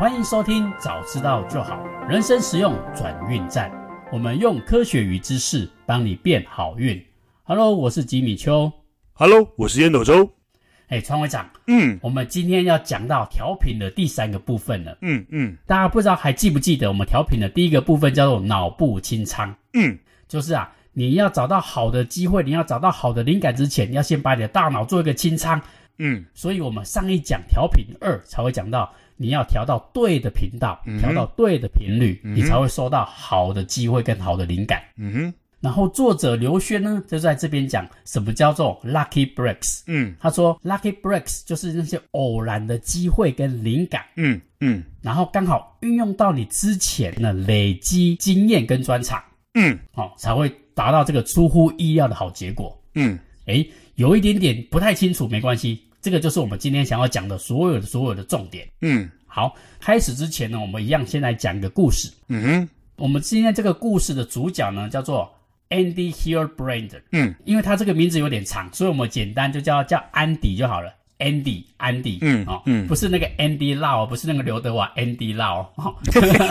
欢迎收听，早知道就好。人生实用转运站，我们用科学与知识帮你变好运。Hello，我是吉米秋。Hello，我是烟斗周。哎，川会长，嗯，我们今天要讲到调频的第三个部分了。嗯嗯，大家不知道还记不记得我们调频的第一个部分叫做脑部清仓？嗯，就是啊，你要找到好的机会，你要找到好的灵感之前，你要先把你的大脑做一个清仓。嗯，所以我们上一讲调频二才会讲到。你要调到对的频道，调、嗯、到对的频率、嗯，你才会收到好的机会跟好的灵感。嗯哼。然后作者刘轩呢，就在这边讲什么叫做 lucky breaks。嗯，他说 lucky breaks 就是那些偶然的机会跟灵感。嗯嗯。然后刚好运用到你之前的累积经验跟专长。嗯。哦，才会达到这个出乎意料的好结果。嗯。诶，有一点点不太清楚，没关系。这个就是我们今天想要讲的所有的所有的重点。嗯，好，开始之前呢，我们一样先来讲一个故事。嗯哼，我们今天这个故事的主角呢，叫做 Andy Hillbrand。嗯，因为他这个名字有点长，所以我们简单就叫叫安迪就好了。Andy，安迪。嗯，哦，嗯，不是那个 Andy Lau，不是那个刘德华，Andy Lau。哦，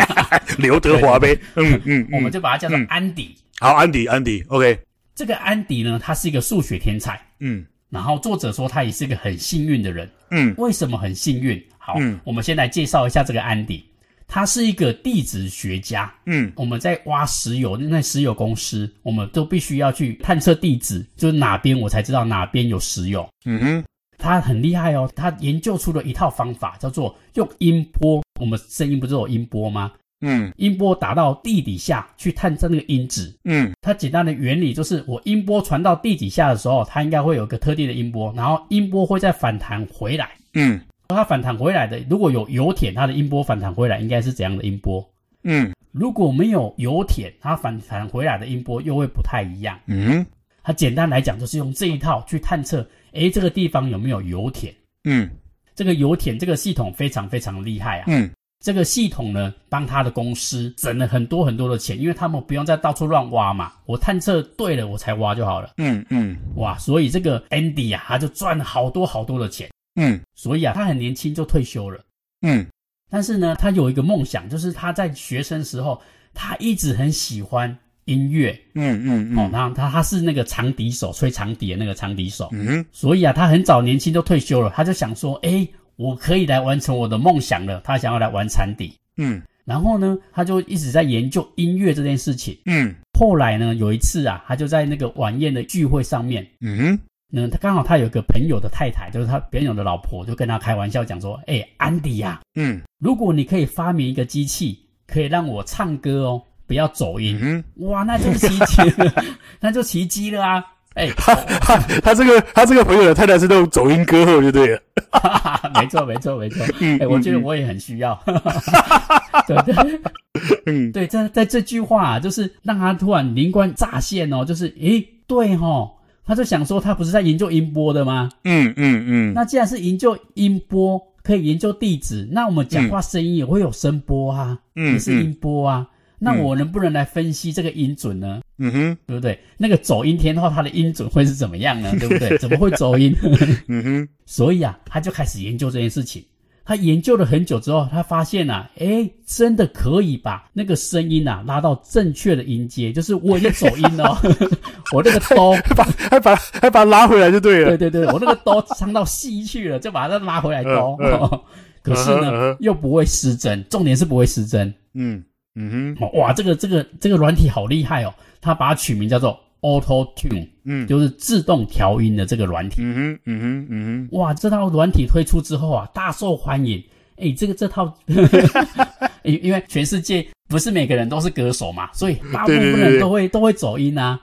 刘德华呗。嗯嗯，我们就把它叫做安迪。好，安迪，安迪，OK。这个安迪呢，他是一个数学天才。嗯。然后作者说他也是一个很幸运的人，嗯，为什么很幸运？好，嗯，我们先来介绍一下这个安迪，他是一个地质学家，嗯，我们在挖石油，那石油公司，我们都必须要去探测地质，就是哪边我才知道哪边有石油，嗯哼，他很厉害哦，他研究出了一套方法，叫做用音波，我们声音不是有音波吗？嗯，音波打到地底下去探测那个音质。嗯，它简单的原理就是，我音波传到地底下的时候，它应该会有一个特定的音波，然后音波会再反弹回来。嗯，它反弹回来的，如果有油田，它的音波反弹回来应该是怎样的音波？嗯，如果没有油田，它反弹回来的音波又会不太一样。嗯，它简单来讲就是用这一套去探测，诶，这个地方有没有油田？嗯，这个油田这个系统非常非常厉害啊。嗯。这个系统呢，帮他的公司省了很多很多的钱，因为他们不用再到处乱挖嘛。我探测对了，我才挖就好了。嗯嗯，哇，所以这个 Andy 啊，他就赚了好多好多的钱。嗯，所以啊，他很年轻就退休了。嗯，但是呢，他有一个梦想，就是他在学生时候，他一直很喜欢音乐。嗯嗯嗯，哦，然后他他是那个长笛手，吹长笛的那个长笛手。嗯，所以啊，他很早年轻就退休了，他就想说，哎。我可以来完成我的梦想了。他想要来玩长笛，嗯，然后呢，他就一直在研究音乐这件事情，嗯。后来呢，有一次啊，他就在那个晚宴的聚会上面，嗯哼，那他刚好他有个朋友的太太，就是他朋友的老婆，就跟他开玩笑讲说：“哎，安迪呀，嗯，如果你可以发明一个机器，可以让我唱歌哦，不要走音，嗯，哇，那就是奇迹了，那就奇迹了啊。”哎、欸，他他他这个他这个朋友的太太是那种走音歌后就对了，没错没错没错，哎、嗯欸，我觉得我也很需要，嗯、对对，嗯，对，在在这句话啊，就是让他突然灵光乍现哦，就是诶，对哦，他就想说他不是在研究音波的吗？嗯嗯嗯，那既然是研究音波，可以研究地址，那我们讲话声音也会有声波啊，嗯，也是音波啊。那我能不能来分析这个音准呢？嗯哼，对不对？那个走音天后，它的音准会是怎么样呢？对不对？怎么会走音？嗯哼。所以啊，他就开始研究这件事情。他研究了很久之后，他发现啊，诶，真的可以把那个声音啊拉到正确的音阶，就是我已经走音了，我那个哆，把还把还把它拉回来就对了。对对对，我那个哆唱到西去了，就把它拉回来哆。可是呢、嗯，又不会失真，重点是不会失真。嗯。嗯哼，哇，这个这个这个软体好厉害哦！他把它取名叫做 Auto Tune，嗯，就是自动调音的这个软体。嗯哼，嗯哼，嗯哼，哇，这套软体推出之后啊，大受欢迎。哎，这个这套，因因为全世界不是每个人都是歌手嘛，所以大部分人都会都会走音啊。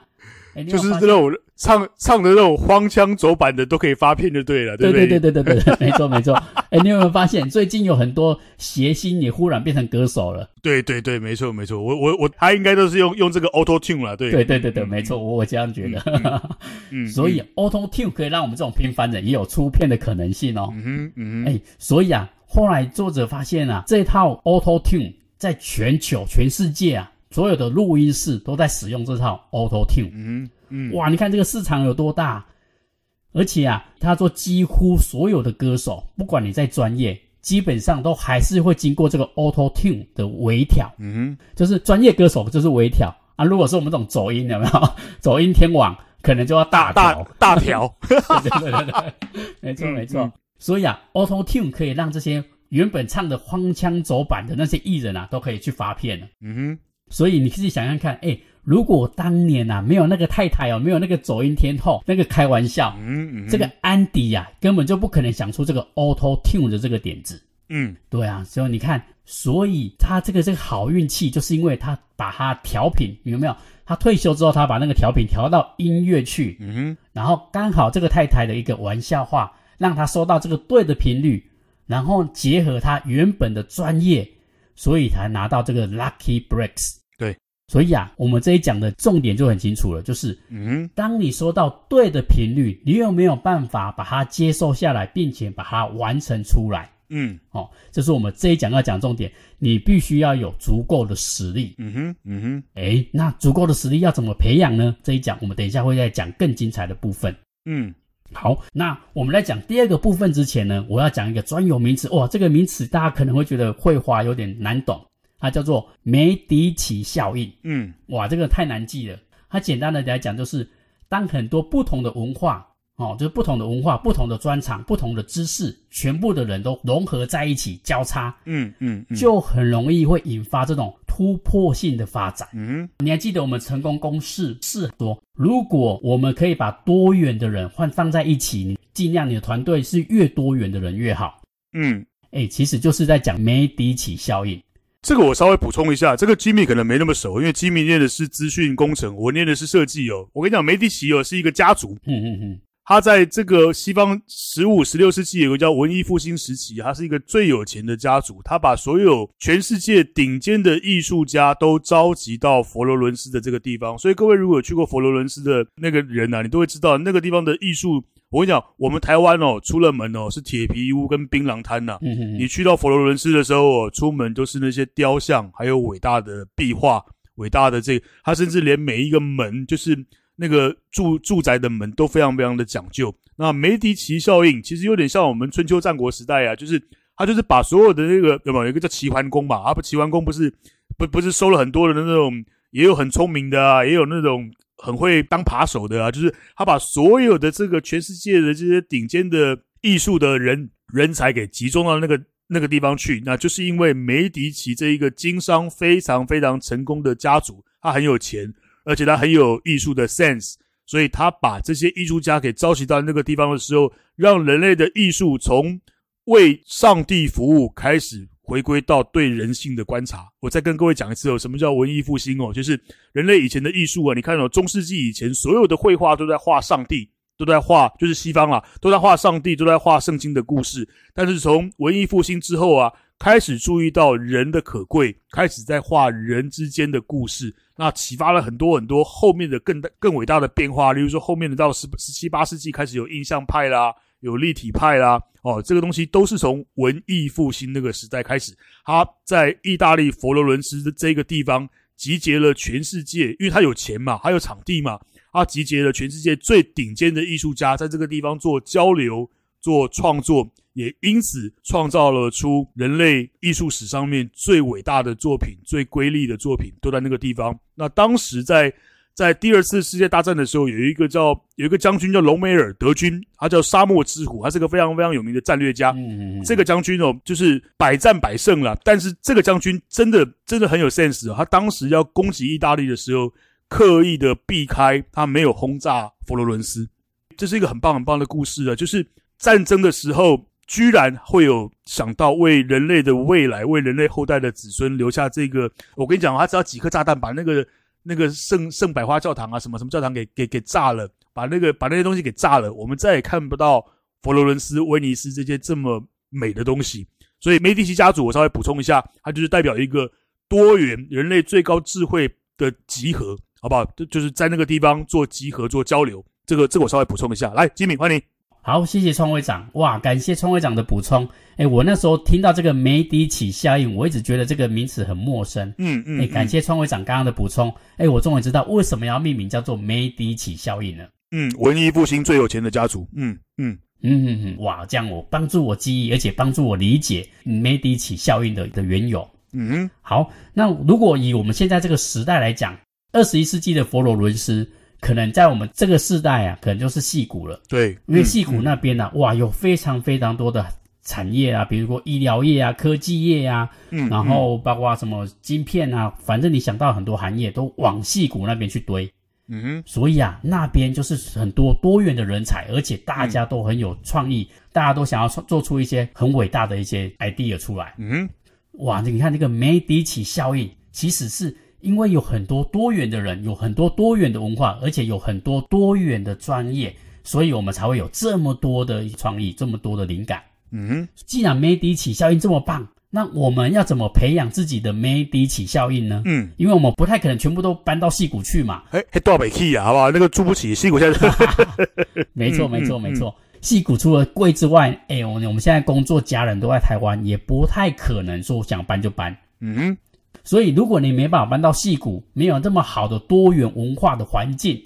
就是这种唱唱的那种荒腔走板的都可以发片就对了，对不对？对对对对没错没错。哎，你有没有发现最近有很多谐星也忽然变成歌手了？对对对，没错没错。我我我，他应该都是用用这个 Auto Tune 了，对。对对对对，没错，我我这样觉得。嗯，嗯所以 Auto Tune 可以让我们这种平凡人也有出片的可能性哦。嗯哼嗯哎，所以啊，后来作者发现啊，这套 Auto Tune 在全球全世界啊。所有的录音室都在使用这套 Auto Tune，嗯嗯，哇，你看这个市场有多大？而且啊，他说几乎所有的歌手，不管你在专业，基本上都还是会经过这个 Auto Tune 的微调，嗯哼，就是专业歌手就是微调啊。如果是我们这种走音，有没有 走音天王，可能就要大调大调。对对对对对，没错没错。所以啊，Auto Tune 可以让这些原本唱的荒腔走板的那些艺人啊，都可以去发片了。嗯哼，所以你自己想想看，哎。如果当年啊没有那个太太哦，没有那个走音天后，那个开玩笑，嗯嗯，这个安迪呀、啊、根本就不可能想出这个 Auto Tune 的这个点子。嗯，对啊，所以你看，所以他这个这个好运气，就是因为他把他调频，有没有？他退休之后，他把那个调频调到音乐去，嗯哼，然后刚好这个太太的一个玩笑话，让他收到这个对的频率，然后结合他原本的专业，所以才拿到这个 Lucky Breaks。对所以啊，我们这一讲的重点就很清楚了，就是，嗯，当你收到对的频率，你有没有办法把它接受下来，并且把它完成出来？嗯，哦，这是我们这一讲要讲重点，你必须要有足够的实力。嗯哼，嗯哼，诶，那足够的实力要怎么培养呢？这一讲我们等一下会再讲更精彩的部分。嗯，好，那我们来讲第二个部分之前呢，我要讲一个专有名词。哇，这个名词大家可能会觉得绘画有点难懂。它叫做梅迪奇效应。嗯，哇，这个太难记了。它简单的来讲，就是当很多不同的文化，哦，就是不同的文化、不同的专长、不同的知识，全部的人都融合在一起交叉，嗯嗯，嗯，就很容易会引发这种突破性的发展。嗯，你还记得我们成功公式是说，如果我们可以把多元的人换放在一起，你尽量你的团队是越多元的人越好。嗯，诶，其实就是在讲梅迪奇效应。这个我稍微补充一下，这个吉米可能没那么熟，因为吉米念的是资讯工程，我念的是设计哦。我跟你讲，梅迪奇哦是一个家族，嗯嗯嗯，他在这个西方十五、十六世纪有个叫文艺复兴时期，他是一个最有钱的家族，他把所有全世界顶尖的艺术家都召集到佛罗伦斯的这个地方。所以各位如果有去过佛罗伦斯的那个人啊，你都会知道那个地方的艺术。我跟你讲，我们台湾哦，出了门哦是铁皮屋跟槟榔摊呐。嗯嗯。你去到佛罗伦斯的时候哦，出门都是那些雕像，还有伟大的壁画，伟大的这个，他甚至连每一个门，就是那个住住宅的门都非常非常的讲究。那梅迪奇效应其实有点像我们春秋战国时代啊，就是他就是把所有的那个有没有一个叫齐桓公嘛？啊不，齐桓公不是不不是收了很多人的那种，也有很聪明的啊，也有那种。很会当扒手的啊，就是他把所有的这个全世界的这些顶尖的艺术的人人才给集中到那个那个地方去，那就是因为梅迪奇这一个经商非常非常成功的家族，他很有钱，而且他很有艺术的 sense，所以他把这些艺术家给召集到那个地方的时候，让人类的艺术从为上帝服务开始。回归到对人性的观察，我再跟各位讲一次哦，什么叫文艺复兴哦？就是人类以前的艺术啊，你看哦，中世纪以前所有的绘画都在画上帝，都在画，就是西方啊，都在画上帝，都在画圣经的故事。但是从文艺复兴之后啊，开始注意到人的可贵，开始在画人之间的故事，那启发了很多很多后面的更大更伟大的变化。例如说，后面的到十十七八世纪开始有印象派啦。有立体派啦，哦，这个东西都是从文艺复兴那个时代开始。他在意大利佛罗伦斯的这个地方集结了全世界，因为他有钱嘛，他有场地嘛，他集结了全世界最顶尖的艺术家，在这个地方做交流、做创作，也因此创造了出人类艺术史上面最伟大的作品、最瑰丽的作品，都在那个地方。那当时在。在第二次世界大战的时候，有一个叫有一个将军叫隆美尔德军，他叫沙漠之虎，他是个非常非常有名的战略家。嗯嗯嗯。这个将军哦，就是百战百胜了。但是这个将军真的真的很有 sense 哦。他当时要攻击意大利的时候，刻意的避开，他没有轰炸佛罗伦斯。这是一个很棒很棒的故事啊！就是战争的时候，居然会有想到为人类的未来，为人类后代的子孙留下这个。我跟你讲，他只要几颗炸弹把那个。那个圣圣百花教堂啊，什么什么教堂给给给炸了，把那个把那些东西给炸了，我们再也看不到佛罗伦斯、威尼斯这些这么美的东西。所以梅迪奇家族，我稍微补充一下，它就是代表一个多元人类最高智慧的集合，好不好？就就是在那个地方做集合、做交流。这个这个我稍微补充一下。来，吉米，欢迎。好，谢谢创会长。哇，感谢创会长的补充。哎，我那时候听到这个梅迪奇效应，我一直觉得这个名词很陌生。嗯嗯。哎，感谢创会长刚刚的补充。哎，我终于知道为什么要命名叫做梅迪奇效应了。嗯，文艺复兴最有钱的家族。嗯嗯。嗯嗯嗯，哇，这样我帮助我记忆，而且帮助我理解梅迪奇效应的的缘由。嗯哼，好，那如果以我们现在这个时代来讲，二十一世纪的佛罗伦斯，可能在我们这个世代啊，可能就是戏谷了。对，因为戏谷那边呢、啊嗯，哇，有非常非常多的产业啊，比如说医疗业啊、科技业啊，嗯，然后包括什么晶片啊，反正你想到很多行业都往戏谷那边去堆。嗯哼，所以啊，那边就是很多多元的人才，而且大家都很有创意，嗯、大家都想要做出一些很伟大的一些 idea 出来。嗯哼，哇，你看这个梅迪奇效应，其实是因为有很多多元的人，有很多多元的文化，而且有很多多元的专业，所以我们才会有这么多的创意，这么多的灵感。嗯哼，既然梅迪奇效应这么棒。那我们要怎么培养自己的梅迪奇效应呢？嗯，因为我们不太可能全部都搬到戏谷去嘛。哎，还多北去啊，好不好？那个住不起矽谷现在。没错，没错，没错。矽谷除了贵之外，哎，我我们现在工作家人都在台湾，也不太可能说想搬就搬。嗯，所以如果你没办法搬到戏谷，没有这么好的多元文化的环境。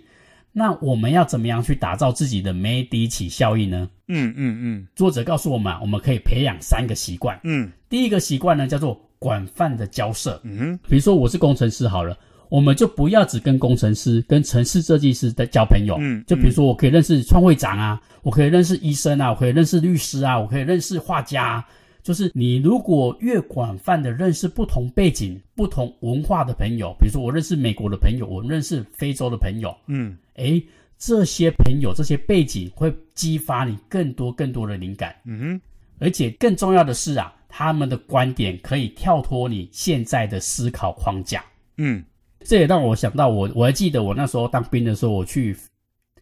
那我们要怎么样去打造自己的梅迪奇效应呢？嗯嗯嗯。作者告诉我们，我们可以培养三个习惯。嗯，第一个习惯呢，叫做广泛的交涉。嗯哼，比如说我是工程师好了，我们就不要只跟工程师、跟城市设计师的交朋友。嗯，就比如说我可以认识创会长啊，我可以认识医生啊，我可以认识律师啊，我可以认识画家啊。就是你如果越广泛的认识不同背景、不同文化的朋友，比如说我认识美国的朋友，我认识非洲的朋友，嗯，诶，这些朋友、这些背景会激发你更多更多的灵感，嗯哼，而且更重要的是啊，他们的观点可以跳脱你现在的思考框架，嗯，这也让我想到我我还记得我那时候当兵的时候，我去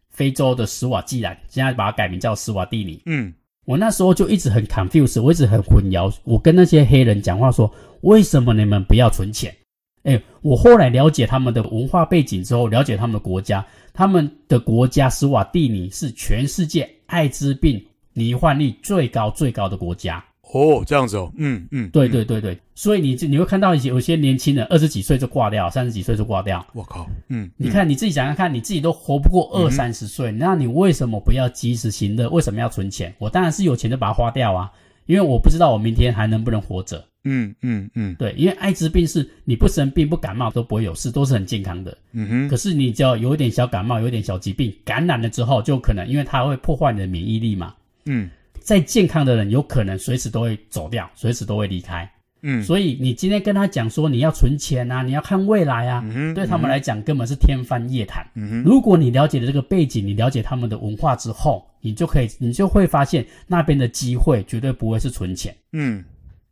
非洲的斯瓦济兰，现在把它改名叫斯瓦蒂尼，嗯。我那时候就一直很 confused，我一直很混淆。我跟那些黑人讲话说：“为什么你们不要存钱？”诶，我后来了解他们的文化背景之后，了解他们的国家，他们的国家斯瓦蒂尼是全世界艾滋病罹患率最高最高的国家。哦，这样子哦，嗯嗯，对对对对，所以你你会看到一些有些年轻人二十几岁就挂掉，三十几岁就挂掉。我靠，嗯，你看你自己想想看，你自己都活不过二三十岁，那你为什么不要及时行乐？为什么要存钱？我当然是有钱就把它花掉啊，因为我不知道我明天还能不能活着。嗯嗯嗯，对，因为艾滋病是你不生病不感冒都不会有事，都是很健康的。嗯哼，可是你只要有一点小感冒，有一点小疾病，感染了之后就可能，因为它会破坏你的免疫力嘛。嗯。再健康的人，有可能随时都会走掉，随时都会离开。嗯，所以你今天跟他讲说你要存钱啊，你要看未来啊，嗯、对他们来讲根本是天方夜谭。嗯，如果你了解了这个背景，你了解他们的文化之后，你就可以，你就会发现那边的机会绝对不会是存钱。嗯。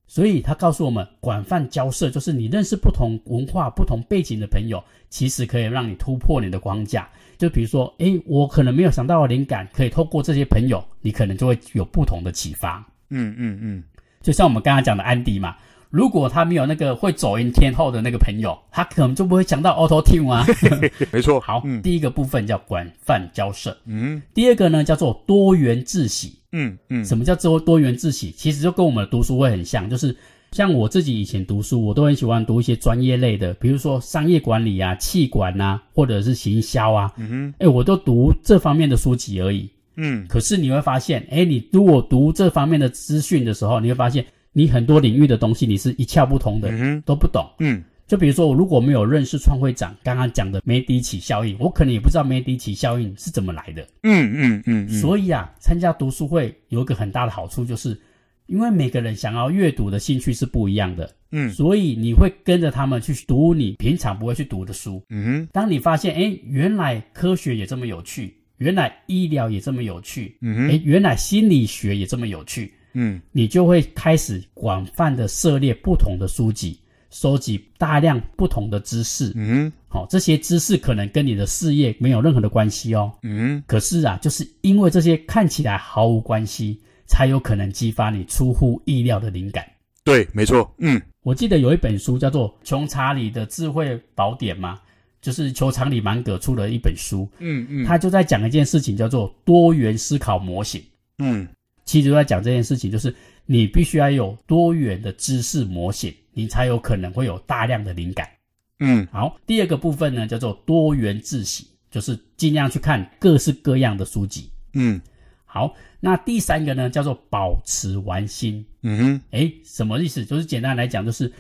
所以他告诉我们，广泛交涉就是你认识不同文化、不同背景的朋友，其实可以让你突破你的框架。就比如说，诶，我可能没有想到的灵感，可以透过这些朋友，你可能就会有不同的启发。嗯嗯嗯，就像我们刚刚讲的安迪嘛。如果他没有那个会走音天后的那个朋友，他可能就不会讲到 Auto Tune 啊。没错。好，嗯，第一个部分叫广泛交涉。嗯。第二个呢，叫做多元自喜。嗯嗯。什么叫做多元自喜？其实就跟我们的读书会很像，就是像我自己以前读书，我都很喜欢读一些专业类的，比如说商业管理啊、气管啊，或者是行销啊。嗯哼。哎，我都读这方面的书籍而已。嗯。可是你会发现，哎，你如果读这方面的资讯的时候，你会发现。你很多领域的东西，你是一窍不通的，嗯，都不懂。嗯，就比如说，我如果没有认识创会长刚刚讲的梅迪奇效应，我可能也不知道梅迪奇效应是怎么来的。嗯嗯嗯，嗯。所以啊，参加读书会有一个很大的好处，就是因为每个人想要阅读的兴趣是不一样的。嗯，所以你会跟着他们去读你平常不会去读的书。嗯哼，当你发现，哎，原来科学也这么有趣，原来医疗也这么有趣，嗯哼，哎，原来心理学也这么有趣。嗯，你就会开始广泛的涉猎不同的书籍，收集大量不同的知识。嗯，好、哦，这些知识可能跟你的事业没有任何的关系哦。嗯，可是啊，就是因为这些看起来毫无关系，才有可能激发你出乎意料的灵感。对，没错。嗯，我记得有一本书叫做《穷查理的智慧宝典》嘛，就是穷查理芒格出了一本书。嗯嗯，他就在讲一件事情，叫做多元思考模型。嗯。其实就在讲这件事情，就是你必须要有多元的知识模型，你才有可能会有大量的灵感。嗯，好，第二个部分呢叫做多元自习，就是尽量去看各式各样的书籍。嗯，好，那第三个呢，叫做保持玩心。嗯哼，诶，什么意思？就是简单来讲，就是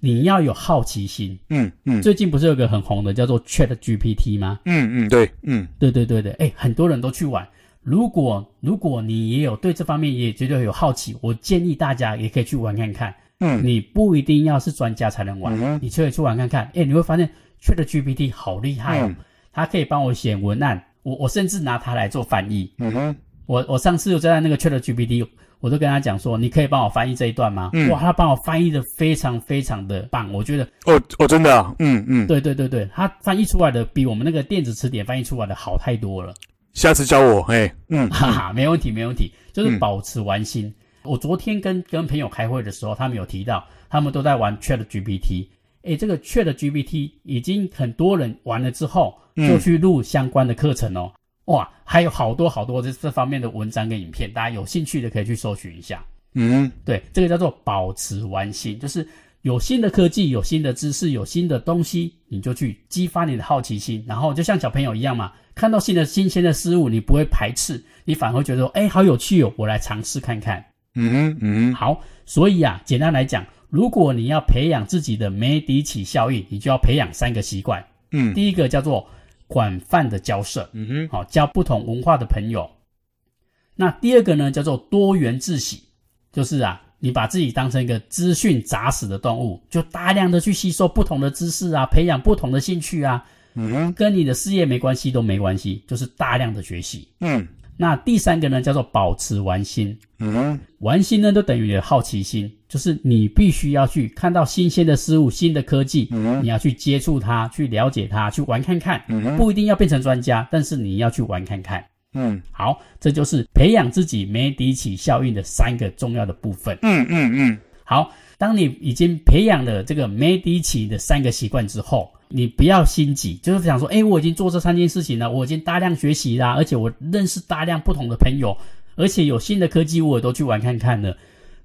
你要有好奇心。嗯嗯。最近不是有个很红的叫做 Chat GPT 吗？嗯嗯，对，嗯，对对对对。诶，很多人都去玩。如果如果你也有对这方面也觉得有好奇，我建议大家也可以去玩看看。嗯，你不一定要是专家才能玩，嗯、你可以去玩看看。诶，你会发现 Chat GPT 好厉害哦，嗯、它可以帮我写文案，我我甚至拿它来做翻译。嗯哼。我我上次就在那个 Chat GPT，我都跟他讲说，你可以帮我翻译这一段吗？嗯、哇，他帮我翻译的非常非常的棒，我觉得哦哦，真的啊，嗯嗯，对对对对，他翻译出来的比我们那个电子词典翻译出来的好太多了。下次教我，嘿，嗯，哈哈，没问题没问题，就是保持玩心。嗯、我昨天跟跟朋友开会的时候，他们有提到，他们都在玩 Chat GPT，哎，这个 Chat GPT 已经很多人玩了之后，就去录相关的课程哦。嗯哇，还有好多好多这这方面的文章跟影片，大家有兴趣的可以去搜寻一下。嗯，对，这个叫做保持玩心，就是有新的科技、有新的知识、有新的东西，你就去激发你的好奇心，然后就像小朋友一样嘛，看到新的新鲜的事物，你不会排斥，你反而会觉得说，哎，好有趣哦，我来尝试看看。嗯哼，嗯哼，好，所以啊，简单来讲，如果你要培养自己的梅迪奇效应，你就要培养三个习惯。嗯，第一个叫做。广泛的交涉，嗯哼，好，交不同文化的朋友。那第二个呢，叫做多元自喜，就是啊，你把自己当成一个资讯杂食的动物，就大量的去吸收不同的知识啊，培养不同的兴趣啊，嗯，跟你的事业没关系都没关系，就是大量的学习，嗯。那第三个呢，叫做保持玩心。嗯哼，玩心呢，就等于你的好奇心，就是你必须要去看到新鲜的事物、新的科技，嗯，你要去接触它，去了解它，去玩看看。嗯哼，不一定要变成专家，但是你要去玩看看。嗯，好，这就是培养自己梅迪奇效应的三个重要的部分。嗯嗯嗯，好，当你已经培养了这个梅迪奇的三个习惯之后。你不要心急，就是想说，哎，我已经做这三件事情了，我已经大量学习啦，而且我认识大量不同的朋友，而且有新的科技我也都去玩看看了。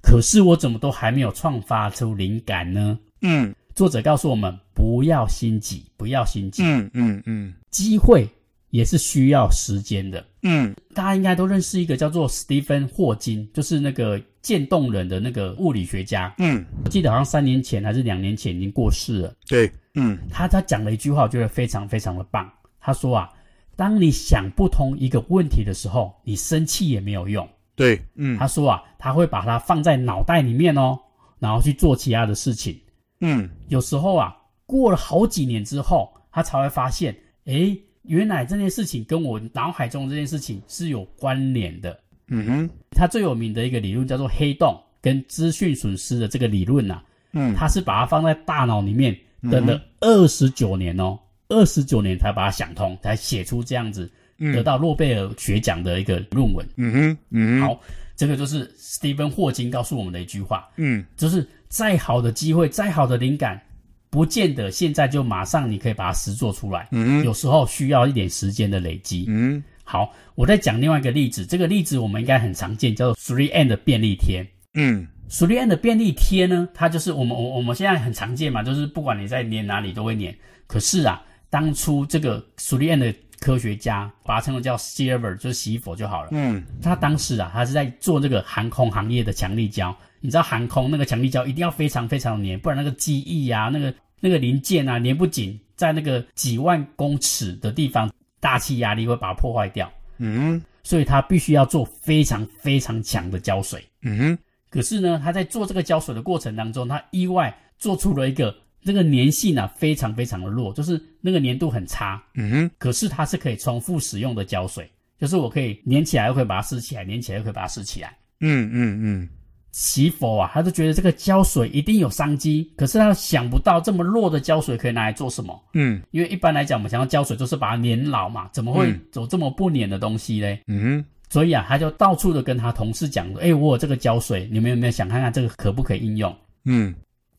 可是我怎么都还没有创发出灵感呢？嗯，作者告诉我们，不要心急，不要心急。嗯嗯嗯，机会也是需要时间的。嗯，大家应该都认识一个叫做史蒂芬霍金，就是那个渐冻人的那个物理学家。嗯，我记得好像三年前还是两年前已经过世了。对。嗯，他他讲了一句话，我觉得非常非常的棒。他说啊，当你想不通一个问题的时候，你生气也没有用。对，嗯，他说啊，他会把它放在脑袋里面哦，然后去做其他的事情。嗯，有时候啊，过了好几年之后，他才会发现，诶，原来这件事情跟我脑海中这件事情是有关联的。嗯哼，他最有名的一个理论叫做黑洞跟资讯损失的这个理论呐、啊。嗯，他是把它放在大脑里面。等了二十九年哦，二十九年才把它想通，才写出这样子，得到诺贝尔学奖的一个论文。嗯哼，嗯哼，好，这个就是史蒂芬霍金告诉我们的一句话。嗯，就是再好的机会，再好的灵感，不见得现在就马上你可以把它实做出来。嗯哼，有时候需要一点时间的累积。嗯，好，我再讲另外一个例子，这个例子我们应该很常见，叫做 three n 的便利贴。嗯。，three n 的便利贴呢，它就是我们我我们现在很常见嘛，就是不管你在粘哪里都会粘。可是啊，当初这个 three n 的科学家把它称为叫 Silver，就是洗衣粉就好了。嗯，他当时啊，他是在做这个航空行业的强力胶。你知道航空那个强力胶一定要非常非常粘，不然那个机翼啊，那个那个零件啊粘不紧，在那个几万公尺的地方，大气压力会把它破坏掉。嗯，所以它必须要做非常非常强的胶水。嗯哼。可是呢，它在做这个胶水的过程当中，它意外做出了一个这个粘性啊，非常非常的弱，就是那个粘度很差。嗯哼。可是它是可以重复使用的胶水，就是我可以粘起来又可以把它撕起来，粘起来又可以把它撕起来。嗯嗯嗯。媳妇啊，他就觉得这个胶水一定有商机，可是他想不到这么弱的胶水可以拿来做什么。嗯。因为一般来讲，我们想要胶水就是把它粘牢嘛，怎么会走这么不粘的东西嘞？嗯哼。所以啊，他就到处的跟他同事讲说：“哎，我有这个胶水，你们有没有想看看这个可不可以应用？”嗯，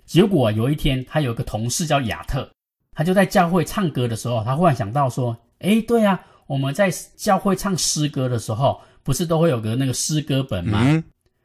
结果有一天，他有一个同事叫亚特，他就在教会唱歌的时候，他忽然想到说：“哎，对啊，我们在教会唱诗歌的时候，不是都会有个那个诗歌本吗？”嗯，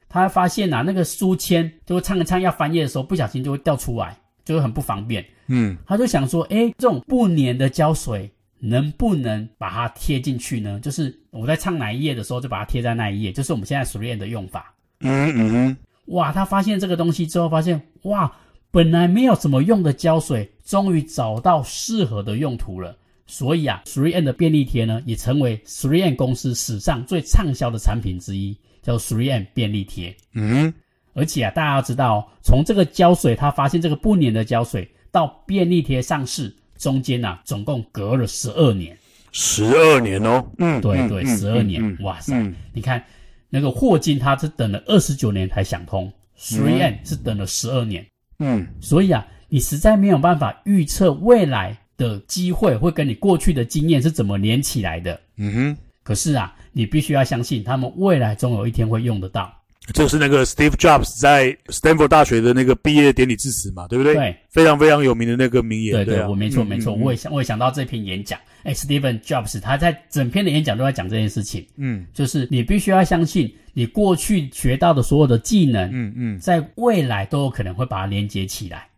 他发现啊，那个书签就会唱一唱要翻页的时候，不小心就会掉出来，就会很不方便。嗯，他就想说：“哎，这种不粘的胶水。”能不能把它贴进去呢？就是我在唱哪一页的时候，就把它贴在那一页，就是我们现在 3M 的用法。嗯嗯哼，哇，他发现这个东西之后，发现哇，本来没有什么用的胶水，终于找到适合的用途了。所以啊，3M 的便利贴呢，也成为 3M 公司史上最畅销的产品之一，叫 3M 便利贴。嗯，而且啊，大家要知道，从这个胶水，他发现这个不粘的胶水，到便利贴上市，中间啊，总共隔了十二年。十二年哦，嗯，对对，十二年，嗯、哇塞，嗯、你看那个霍金，他是等了二十九年才想通，3M 是等了十二年，嗯，所以啊，你实在没有办法预测未来的机会会跟你过去的经验是怎么连起来的，嗯哼，可是啊，你必须要相信，他们未来总有一天会用得到。就是那个 Steve Jobs 在 Stanford 大学的那个毕业典礼致辞嘛，对不对？对，非常非常有名的那个名言。对对，对啊、我没错没错，嗯、我也想我也想到这篇演讲。哎，Steve Jobs 他在整篇的演讲都在讲这件事情。嗯，就是你必须要相信，你过去学到的所有的技能，嗯嗯，在未来都有可能会把它连接起来。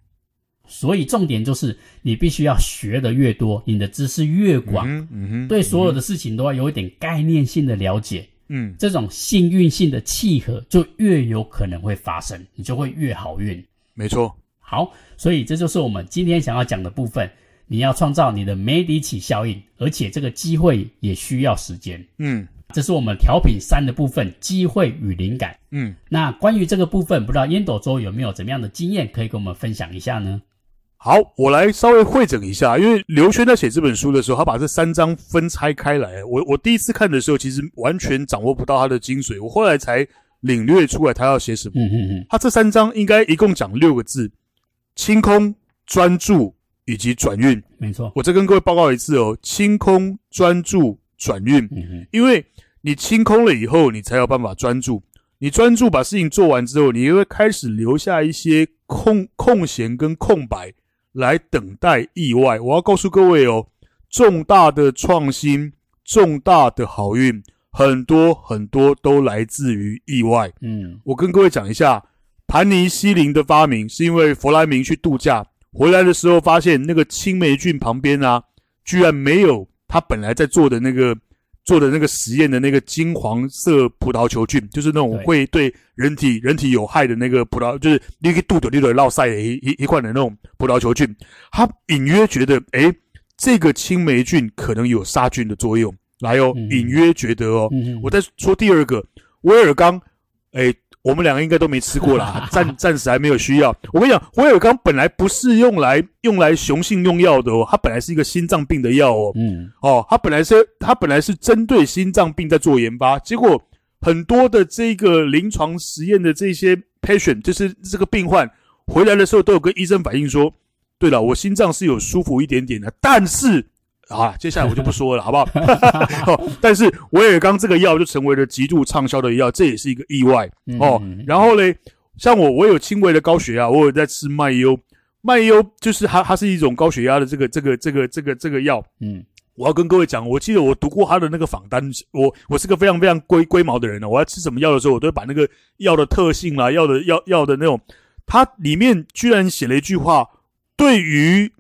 所以重点就是，你必须要学的越多，你的知识越广，嗯嗯哼，对所有的事情都要有一点概念性的了解。嗯，这种幸运性的契合就越有可能会发生，你就会越好运。没错。好，所以这就是我们今天想要讲的部分。你要创造你的梅迪奇效应，而且这个机会也需要时间。嗯，这是我们调频三的部分，机会与灵感。嗯，那关于这个部分，不知道烟斗周有没有怎么样的经验可以跟我们分享一下呢？好，我来稍微会整一下，因为刘轩在写这本书的时候，他把这三章分拆开来。我我第一次看的时候，其实完全掌握不到他的精髓，我后来才领略出来他要写什么。嗯嗯嗯，他这三章应该一共讲六个字：清空、专注以及转运。没错，我再跟各位报告一次哦，清空、专注、转运。嗯嗯，因为你清空了以后，你才有办法专注。你专注把事情做完之后，你又会开始留下一些空空闲跟空白。来等待意外。我要告诉各位哦，重大的创新、重大的好运，很多很多都来自于意外。嗯，我跟各位讲一下，盘尼西林的发明是因为弗莱明去度假回来的时候，发现那个青霉菌旁边啊，居然没有他本来在做的那个。做的那个实验的那个金黄色葡萄球菌，就是那种会对人体人体有害的那个葡萄，就是你可以肚子里头落塞的一一一块的那种葡萄球菌。他隐约觉得，诶，这个青霉菌可能有杀菌的作用。来哦，隐约觉得哦，我再说第二个，威尔刚，诶。我们两个应该都没吃过啦，暂暂时还没有需要。我跟你讲，威尔刚本来不是用来用来雄性用药的哦，它本来是一个心脏病的药哦。嗯，哦，它本来是它本来是针对心脏病在做研发，结果很多的这个临床实验的这些 patient，就是这个病患回来的时候，都有跟医生反映说，对了，我心脏是有舒服一点点的，但是。好，接下来我就不说了，好不好？但是威尔刚这个药就成为了极度畅销的药，这也是一个意外哦。然后呢，像我，我有轻微的高血压，我有在吃麦优，麦优就是它，它是一种高血压的这个这个这个这个这个药。嗯，我要跟各位讲，我记得我读过他的那个访单，我我是个非常非常龟龟毛的人呢。我要吃什么药的时候，我都会把那个药的特性啦，药的药药的那种，它里面居然写了一句话，对于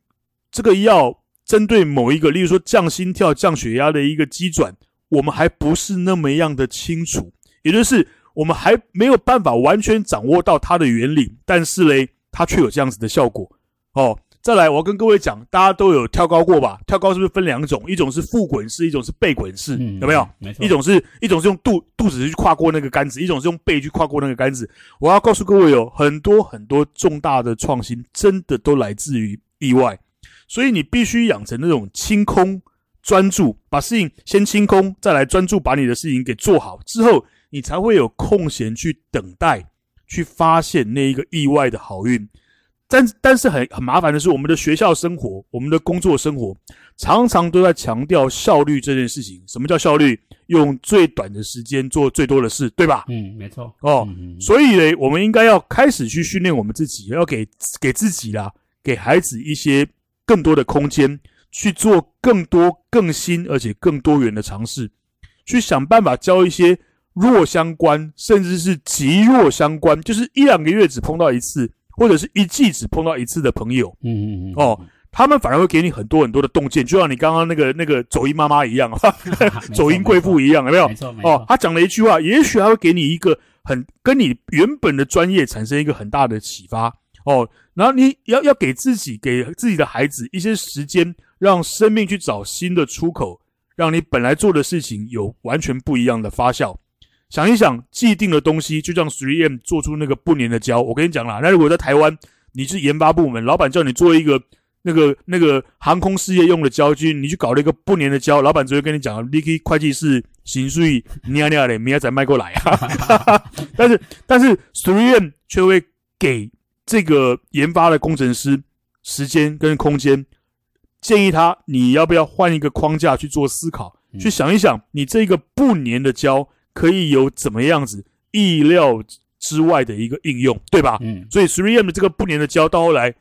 这个药。针对某一个，例如说降心跳、降血压的一个机转，我们还不是那么样的清楚，也就是我们还没有办法完全掌握到它的原理，但是嘞，它却有这样子的效果。哦，再来，我要跟各位讲，大家都有跳高过吧？跳高是不是分两种？一种是腹滚式，一种是背滚式，嗯、有没有？没错。一种是一种是用肚肚子去跨过那个杆子，一种是用背去跨过那个杆子。我要告诉各位哦，很多很多重大的创新，真的都来自于意外。所以你必须养成那种清空、专注，把事情先清空，再来专注，把你的事情给做好之后，你才会有空闲去等待，去发现那一个意外的好运。但但是很很麻烦的是，我们的学校生活，我们的工作生活，常常都在强调效率这件事情。什么叫效率？用最短的时间做最多的事，对吧？嗯，没错。哦，所以呢，我们应该要开始去训练我们自己，要给给自己啦，给孩子一些。更多的空间去做更多、更新而且更多元的尝试，去想办法交一些弱相关，甚至是极弱相关，就是一两个月只碰到一次，或者是一季只碰到一次的朋友。嗯嗯嗯。哦，他们反而会给你很多很多的洞见，就像你刚刚那个那个走音妈妈一样，走音贵妇一样，有没有？没错，没错。哦，他讲了一句话，也许他会给你一个很跟你原本的专业产生一个很大的启发哦。然后你要要给自己给自己的孩子一些时间，让生命去找新的出口，让你本来做的事情有完全不一样的发酵。想一想，既定的东西，就像 3M 做出那个不粘的胶。我跟你讲啦，那如果在台湾，你是研发部门，老板叫你做一个那个那个航空事业用的胶菌，你去搞了一个不粘的胶，老板只会跟你讲，你去会计室行税，你呀你呀嘞，明天再卖过来啊。但是但是 3M 却会给这个研发的工程师时间跟空间，建议他你要不要换一个框架去做思考，去想一想，你这个不粘的胶。可以有怎么样子意料之外的一个应用，对吧？嗯，所以 3M 的这个不粘的胶到后来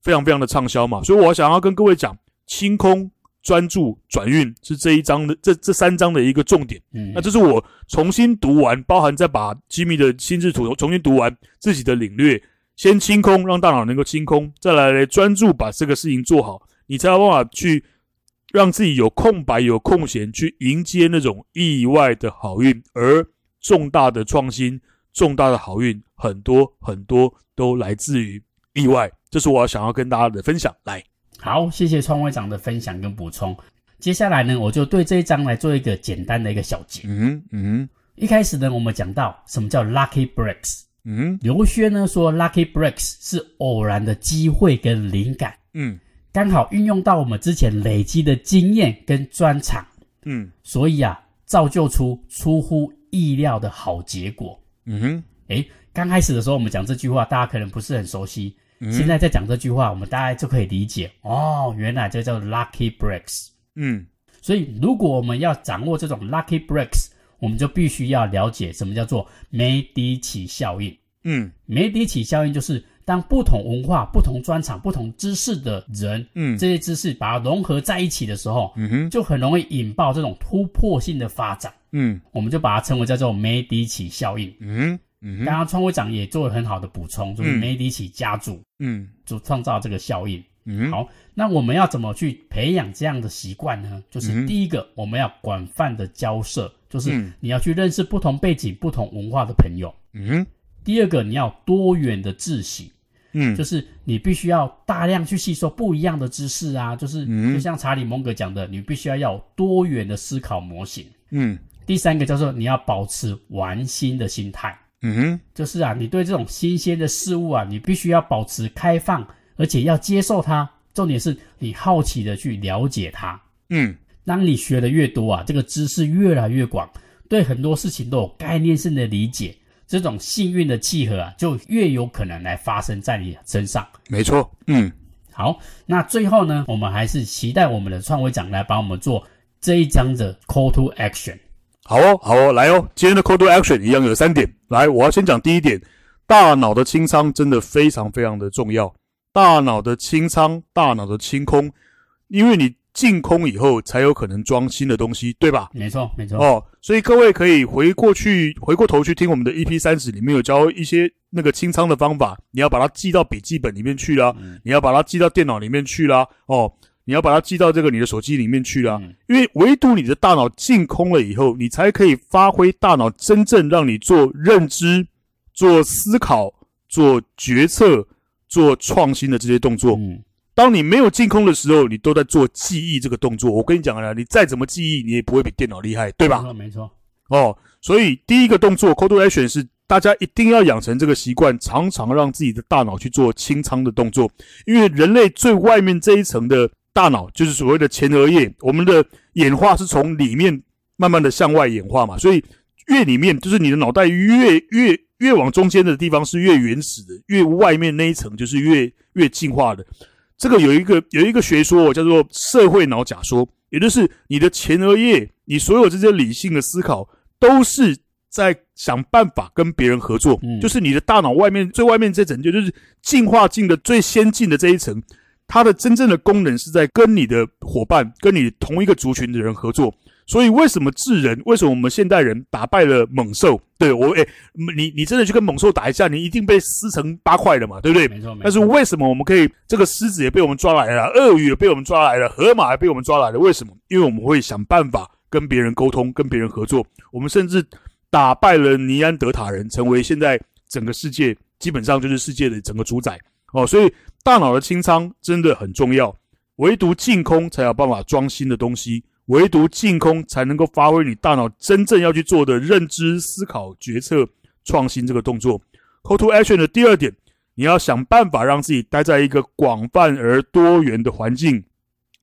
非常非常的畅销嘛，所以我想要跟各位讲，清空、专注、转运是这一章的这这三章的一个重点。嗯，那这是我重新读完，包含再把机密的心智图重新读完自己的领略，先清空，让大脑能够清空，再来来专注把这个事情做好，你才有办法去。让自己有空白、有空闲去迎接那种意外的好运，而重大的创新、重大的好运，很多很多都来自于意外。这是我想要跟大家的分享。来，好，谢谢创会长的分享跟补充。接下来呢，我就对这一章来做一个简单的一个小结。嗯嗯，一开始呢，我们讲到什么叫 lucky breaks。嗯，刘轩呢说，lucky breaks 是偶然的机会跟灵感。嗯。刚好运用到我们之前累积的经验跟专长，嗯，所以啊，造就出出乎意料的好结果。嗯哼，诶，刚开始的时候我们讲这句话，大家可能不是很熟悉。嗯，现在在讲这句话，我们大概就可以理解哦，原来这叫 lucky breaks。嗯，所以如果我们要掌握这种 lucky breaks，我们就必须要了解什么叫做梅迪奇效应。嗯，梅迪奇效应就是。当不同文化、不同专长、不同知识的人，嗯，这些知识把它融合在一起的时候，嗯哼，就很容易引爆这种突破性的发展，嗯，我们就把它称为叫做梅迪奇效应，嗯嗯，刚刚创会长也做了很好的补充，就是梅迪奇家族，嗯，就创造这个效应，嗯，好，那我们要怎么去培养这样的习惯呢？就是第一个，我们要广泛的交涉，就是你要去认识不同背景、不同文化的朋友，嗯，第二个，你要多元的自省。嗯，就是你必须要大量去吸收不一样的知识啊，就是就像查理蒙格讲的，你必须要要有多元的思考模型。嗯，第三个叫做你要保持玩心的心态。嗯哼，就是啊，你对这种新鲜的事物啊，你必须要保持开放，而且要接受它。重点是你好奇的去了解它。嗯，当你学的越多啊，这个知识越来越广，对很多事情都有概念性的理解。这种幸运的契合啊，就越有可能来发生在你身上。没错，嗯，好，那最后呢，我们还是期待我们的创会长来帮我们做这一章的 call to action。好哦，好哦，来哦，今天的 call to action 一样有三点。来，我要先讲第一点，大脑的清仓真的非常非常的重要。大脑的清仓，大脑的清空，因为你。净空以后才有可能装新的东西，对吧？没错，没错。哦，所以各位可以回过去，回过头去听我们的 EP 三十，里面有教一些那个清仓的方法。你要把它记到笔记本里面去啦，嗯、你要把它记到电脑里面去啦，哦，你要把它记到这个你的手机里面去啦。嗯、因为唯独你的大脑净空了以后，你才可以发挥大脑真正让你做认知、做思考、做决策、做创新的这些动作。嗯当你没有净空的时候，你都在做记忆这个动作。我跟你讲了，你再怎么记忆，你也不会比电脑厉害，对吧？没错，哦，所以第一个动作 to action 是大家一定要养成这个习惯，常常让自己的大脑去做清仓的动作。因为人类最外面这一层的大脑，就是所谓的前额叶，我们的演化是从里面慢慢的向外演化嘛，所以越里面就是你的脑袋越越越往中间的地方是越原始的，越外面那一层就是越越进化的。这个有一个有一个学说叫做社会脑假说，也就是你的前额叶，你所有这些理性的思考，都是在想办法跟别人合作。嗯，就是你的大脑外面最外面这层，就是进化进的最先进的这一层，它的真正的功能是在跟你的伙伴、跟你同一个族群的人合作。所以为什么智人？为什么我们现代人打败了猛兽？对我，哎，你你真的去跟猛兽打一架，你一定被撕成八块了嘛，对不对？没错。但是为什么我们可以？这个狮子也被我们抓来了，鳄鱼也被我们抓来了，河马也被我们抓来了。为什么？因为我们会想办法跟别人沟通，跟别人合作。我们甚至打败了尼安德塔人，成为现在整个世界基本上就是世界的整个主宰。哦，所以大脑的清仓真的很重要。唯独净空才有办法装新的东西。唯独净空才能够发挥你大脑真正要去做的认知、思考、决策、创新这个动作。Call to Action 的第二点，你要想办法让自己待在一个广泛而多元的环境。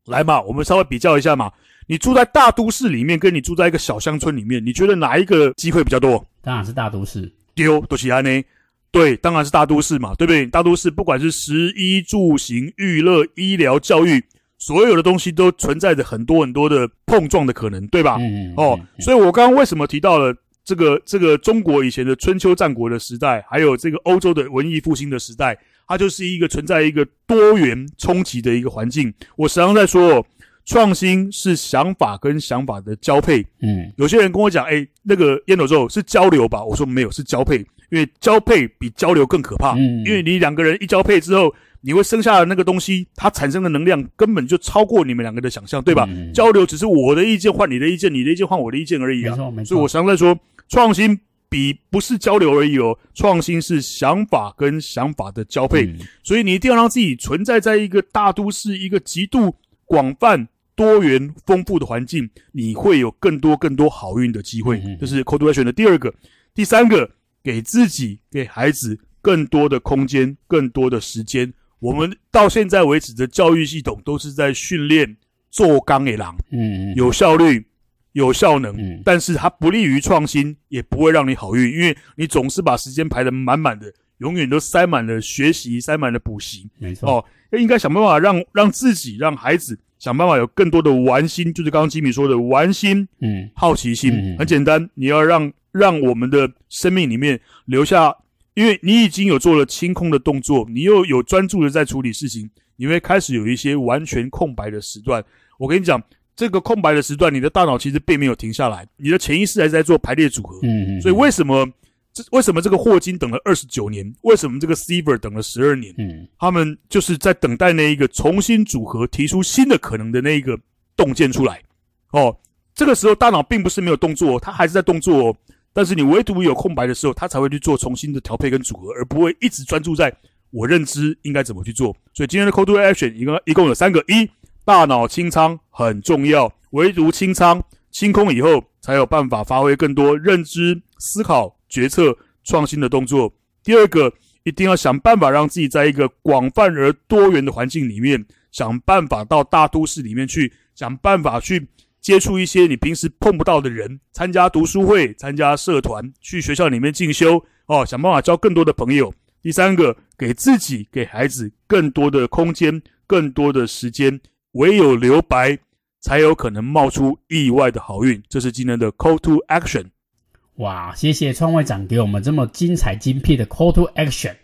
来嘛，我们稍微比较一下嘛。你住在大都市里面，跟你住在一个小乡村里面，你觉得哪一个机会比较多？当然是大都市。丢多西安呢？对，当然是大都市嘛，对不对？大都市不管是食衣住行、娱乐、医疗、教育。所有的东西都存在着很多很多的碰撞的可能，对吧？哦，所以我刚刚为什么提到了这个这个中国以前的春秋战国的时代，还有这个欧洲的文艺复兴的时代，它就是一个存在一个多元冲击的一个环境。我时常在说，创新是想法跟想法的交配。嗯，有些人跟我讲，哎，那个烟斗周是交流吧？我说没有，是交配，因为交配比交流更可怕。嗯，因为你两个人一交配之后。你会生下的那个东西，它产生的能量根本就超过你们两个的想象，对吧？嗯、交流只是我的意见换你的意见，你的意见换我的意见而已啊。所以我常在说，创新比不是交流而已哦，创新是想法跟想法的交配。嗯、所以你一定要让自己存在在一个大都市，一个极度广泛、多元、丰富的环境，你会有更多更多好运的机会。这、是 Action 的第二个，第三个，给自己、给孩子更多的空间，更多的时间。我们到现在为止的教育系统都是在训练做钢铁狼，嗯，有效率、有效能，嗯，但是它不利于创新，也不会让你好运，因为你总是把时间排得满满的，永远都塞满了学习，塞满了补习，没错。哦，应该想办法让让自己、让孩子想办法有更多的玩心，就是刚刚吉米说的玩心，嗯，好奇心，嗯，很简单，你要让让我们的生命里面留下。因为你已经有做了清空的动作，你又有专注的在处理事情，你会开始有一些完全空白的时段。我跟你讲，这个空白的时段，你的大脑其实并没有停下来，你的潜意识还是在做排列组合。嗯嗯。所以为什么这为什么这个霍金等了二十九年？为什么这个 Steve 等了十二年？嗯，他们就是在等待那一个重新组合、提出新的可能的那一个洞见出来。哦，这个时候大脑并不是没有动作，它还是在动作哦。但是你唯独有空白的时候，他才会去做重新的调配跟组合，而不会一直专注在我认知应该怎么去做。所以今天的 Call to Action 一共一共有三个：一、大脑清仓很重要，唯独清仓清空以后，才有办法发挥更多认知、思考、决策、创新的动作；第二个，一定要想办法让自己在一个广泛而多元的环境里面，想办法到大都市里面去，想办法去。接触一些你平时碰不到的人，参加读书会，参加社团，去学校里面进修哦，想办法交更多的朋友。第三个，给自己、给孩子更多的空间，更多的时间。唯有留白，才有可能冒出意外的好运。这是今天的 Call to Action。哇，谢谢创会长给我们这么精彩精辟的 Call to Action。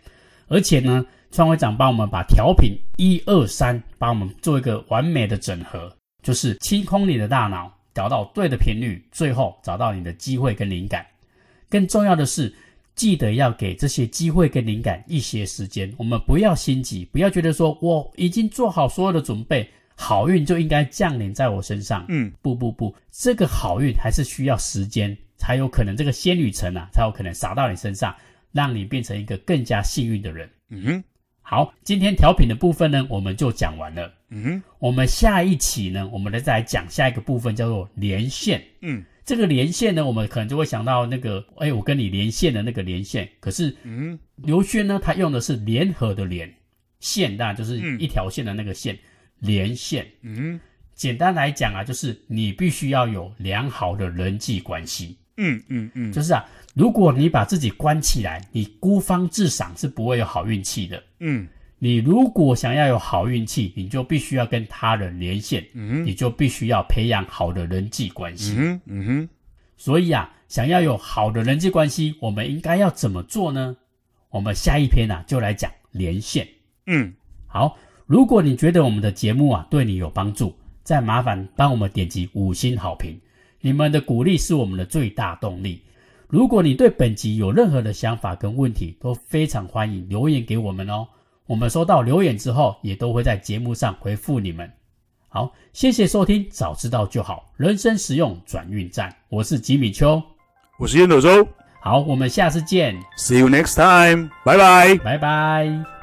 而且呢，创会长帮我们把调频一二三，帮我们做一个完美的整合。就是清空你的大脑，找到对的频率，最后找到你的机会跟灵感。更重要的是，记得要给这些机会跟灵感一些时间。我们不要心急，不要觉得说我已经做好所有的准备，好运就应该降临在我身上。嗯，不不不，这个好运还是需要时间才有可能，这个仙女层啊才有可能洒到你身上，让你变成一个更加幸运的人。嗯哼。好，今天调品的部分呢，我们就讲完了。嗯哼，我们下一期呢，我们再来讲下一个部分，叫做连线。嗯，这个连线呢，我们可能就会想到那个，哎，我跟你连线的那个连线。可是，嗯，刘轩呢，他用的是联合的连线，那就是一条线的那个线，嗯、连线。嗯，简单来讲啊，就是你必须要有良好的人际关系。嗯嗯嗯，就是啊。如果你把自己关起来，你孤芳自赏是不会有好运气的。嗯，你如果想要有好运气，你就必须要跟他人连线。嗯，你就必须要培养好的人际关系。嗯嗯哼。所以啊，想要有好的人际关系，我们应该要怎么做呢？我们下一篇啊，就来讲连线。嗯，好。如果你觉得我们的节目啊对你有帮助，再麻烦帮我们点击五星好评。你们的鼓励是我们的最大动力。如果你对本集有任何的想法跟问题，都非常欢迎留言给我们哦。我们收到留言之后，也都会在节目上回复你们。好，谢谢收听，早知道就好，人生实用转运站。我是吉米秋，我是烟斗周。好，我们下次见，See you next time，拜拜，拜拜。